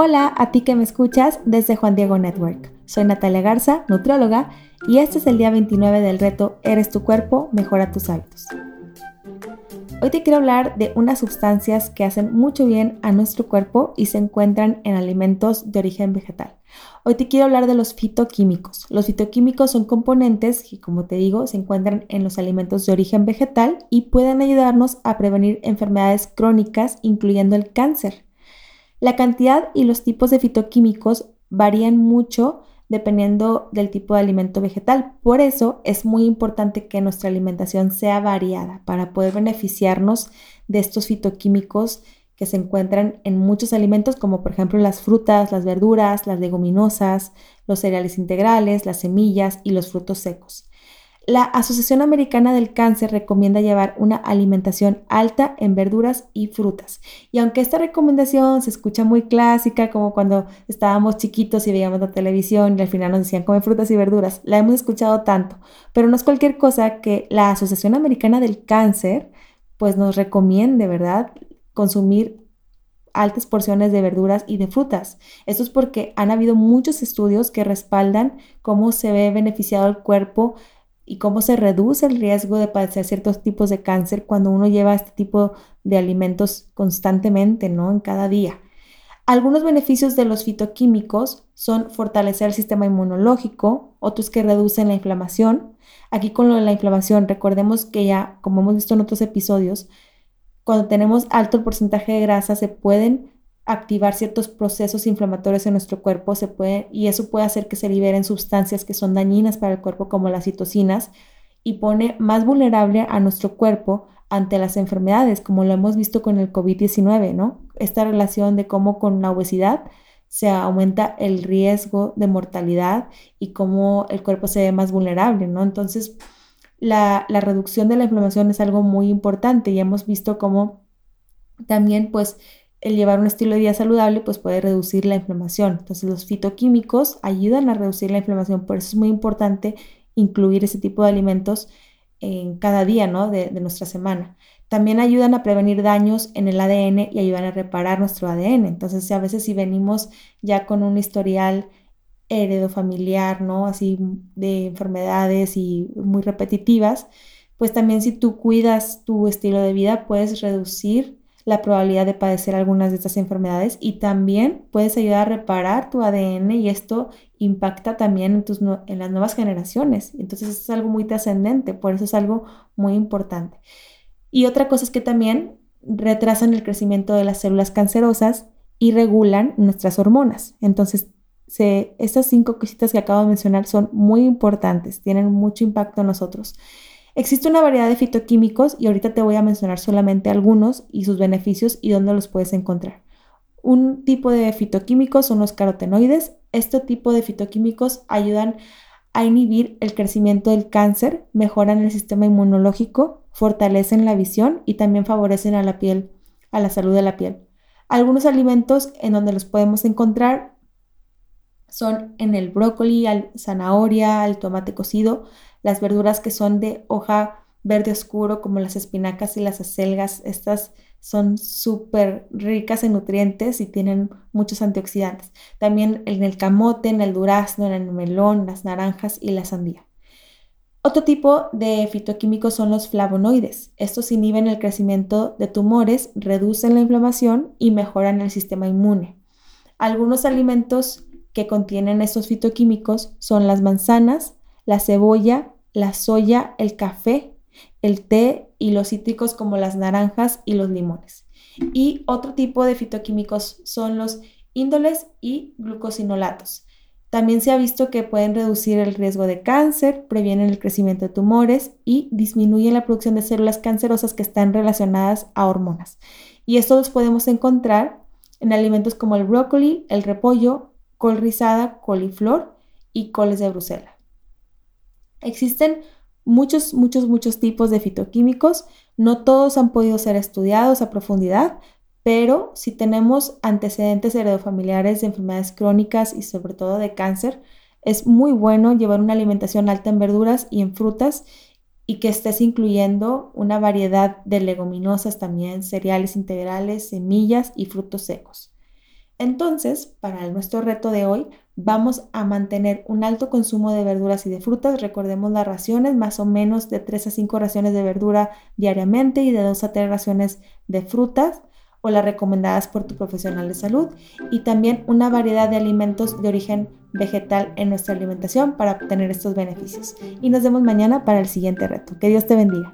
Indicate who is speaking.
Speaker 1: Hola a ti que me escuchas desde Juan Diego Network. Soy Natalia Garza, nutrióloga, y este es el día 29 del reto Eres tu cuerpo, mejora tus hábitos. Hoy te quiero hablar de unas sustancias que hacen mucho bien a nuestro cuerpo y se encuentran en alimentos de origen vegetal. Hoy te quiero hablar de los fitoquímicos. Los fitoquímicos son componentes que, como te digo, se encuentran en los alimentos de origen vegetal y pueden ayudarnos a prevenir enfermedades crónicas, incluyendo el cáncer. La cantidad y los tipos de fitoquímicos varían mucho dependiendo del tipo de alimento vegetal. Por eso es muy importante que nuestra alimentación sea variada para poder beneficiarnos de estos fitoquímicos que se encuentran en muchos alimentos como por ejemplo las frutas, las verduras, las leguminosas, los cereales integrales, las semillas y los frutos secos. La Asociación Americana del Cáncer recomienda llevar una alimentación alta en verduras y frutas. Y aunque esta recomendación se escucha muy clásica, como cuando estábamos chiquitos y veíamos la televisión y al final nos decían comer frutas y verduras, la hemos escuchado tanto, pero no es cualquier cosa que la Asociación Americana del Cáncer pues nos recomiende, ¿verdad? Consumir altas porciones de verduras y de frutas. Esto es porque han habido muchos estudios que respaldan cómo se ve beneficiado el cuerpo y cómo se reduce el riesgo de padecer ciertos tipos de cáncer cuando uno lleva este tipo de alimentos constantemente, ¿no? En cada día. Algunos beneficios de los fitoquímicos son fortalecer el sistema inmunológico, otros que reducen la inflamación. Aquí con lo de la inflamación, recordemos que ya, como hemos visto en otros episodios, cuando tenemos alto porcentaje de grasa se pueden activar ciertos procesos inflamatorios en nuestro cuerpo se puede, y eso puede hacer que se liberen sustancias que son dañinas para el cuerpo como las citocinas y pone más vulnerable a nuestro cuerpo ante las enfermedades, como lo hemos visto con el COVID-19, ¿no? Esta relación de cómo con la obesidad se aumenta el riesgo de mortalidad y cómo el cuerpo se ve más vulnerable, ¿no? Entonces, la, la reducción de la inflamación es algo muy importante y hemos visto cómo también, pues, el llevar un estilo de vida saludable pues puede reducir la inflamación. Entonces los fitoquímicos ayudan a reducir la inflamación, por eso es muy importante incluir ese tipo de alimentos en cada día ¿no? de, nuestra semana. También ayudan a prevenir daños en el ADN y ayudan a reparar nuestro ADN. Entonces a veces si venimos ya con un historial heredofamiliar, ¿no? Así de enfermedades y muy repetitivas, pues también si tú cuidas tu estilo de vida puedes reducir la probabilidad de padecer algunas de estas enfermedades y también puedes ayudar a reparar tu ADN y esto impacta también en, tus, en las nuevas generaciones. Entonces es algo muy trascendente, por eso es algo muy importante. Y otra cosa es que también retrasan el crecimiento de las células cancerosas y regulan nuestras hormonas. Entonces, estas cinco cositas que acabo de mencionar son muy importantes, tienen mucho impacto en nosotros. Existe una variedad de fitoquímicos y ahorita te voy a mencionar solamente algunos y sus beneficios y dónde los puedes encontrar. Un tipo de fitoquímicos son los carotenoides. Este tipo de fitoquímicos ayudan a inhibir el crecimiento del cáncer, mejoran el sistema inmunológico, fortalecen la visión y también favorecen a la piel, a la salud de la piel. Algunos alimentos en donde los podemos encontrar son en el brócoli, al zanahoria, el tomate cocido, las verduras que son de hoja verde oscuro como las espinacas y las acelgas, estas son súper ricas en nutrientes y tienen muchos antioxidantes. También en el camote, en el durazno, en el melón, las naranjas y la sandía. Otro tipo de fitoquímicos son los flavonoides. Estos inhiben el crecimiento de tumores, reducen la inflamación y mejoran el sistema inmune. Algunos alimentos que contienen estos fitoquímicos son las manzanas, la cebolla, la soya, el café, el té y los cítricos como las naranjas y los limones. Y otro tipo de fitoquímicos son los índoles y glucosinolatos. También se ha visto que pueden reducir el riesgo de cáncer, previenen el crecimiento de tumores y disminuyen la producción de células cancerosas que están relacionadas a hormonas. Y estos los podemos encontrar en alimentos como el brócoli, el repollo, col rizada, coliflor y coles de Bruselas. Existen muchos, muchos, muchos tipos de fitoquímicos. No todos han podido ser estudiados a profundidad, pero si tenemos antecedentes heredofamiliares de enfermedades crónicas y sobre todo de cáncer, es muy bueno llevar una alimentación alta en verduras y en frutas y que estés incluyendo una variedad de leguminosas también, cereales integrales, semillas y frutos secos. Entonces, para nuestro reto de hoy, vamos a mantener un alto consumo de verduras y de frutas. Recordemos las raciones, más o menos de 3 a 5 raciones de verdura diariamente y de 2 a 3 raciones de frutas o las recomendadas por tu profesional de salud y también una variedad de alimentos de origen vegetal en nuestra alimentación para obtener estos beneficios. Y nos vemos mañana para el siguiente reto. Que Dios te bendiga.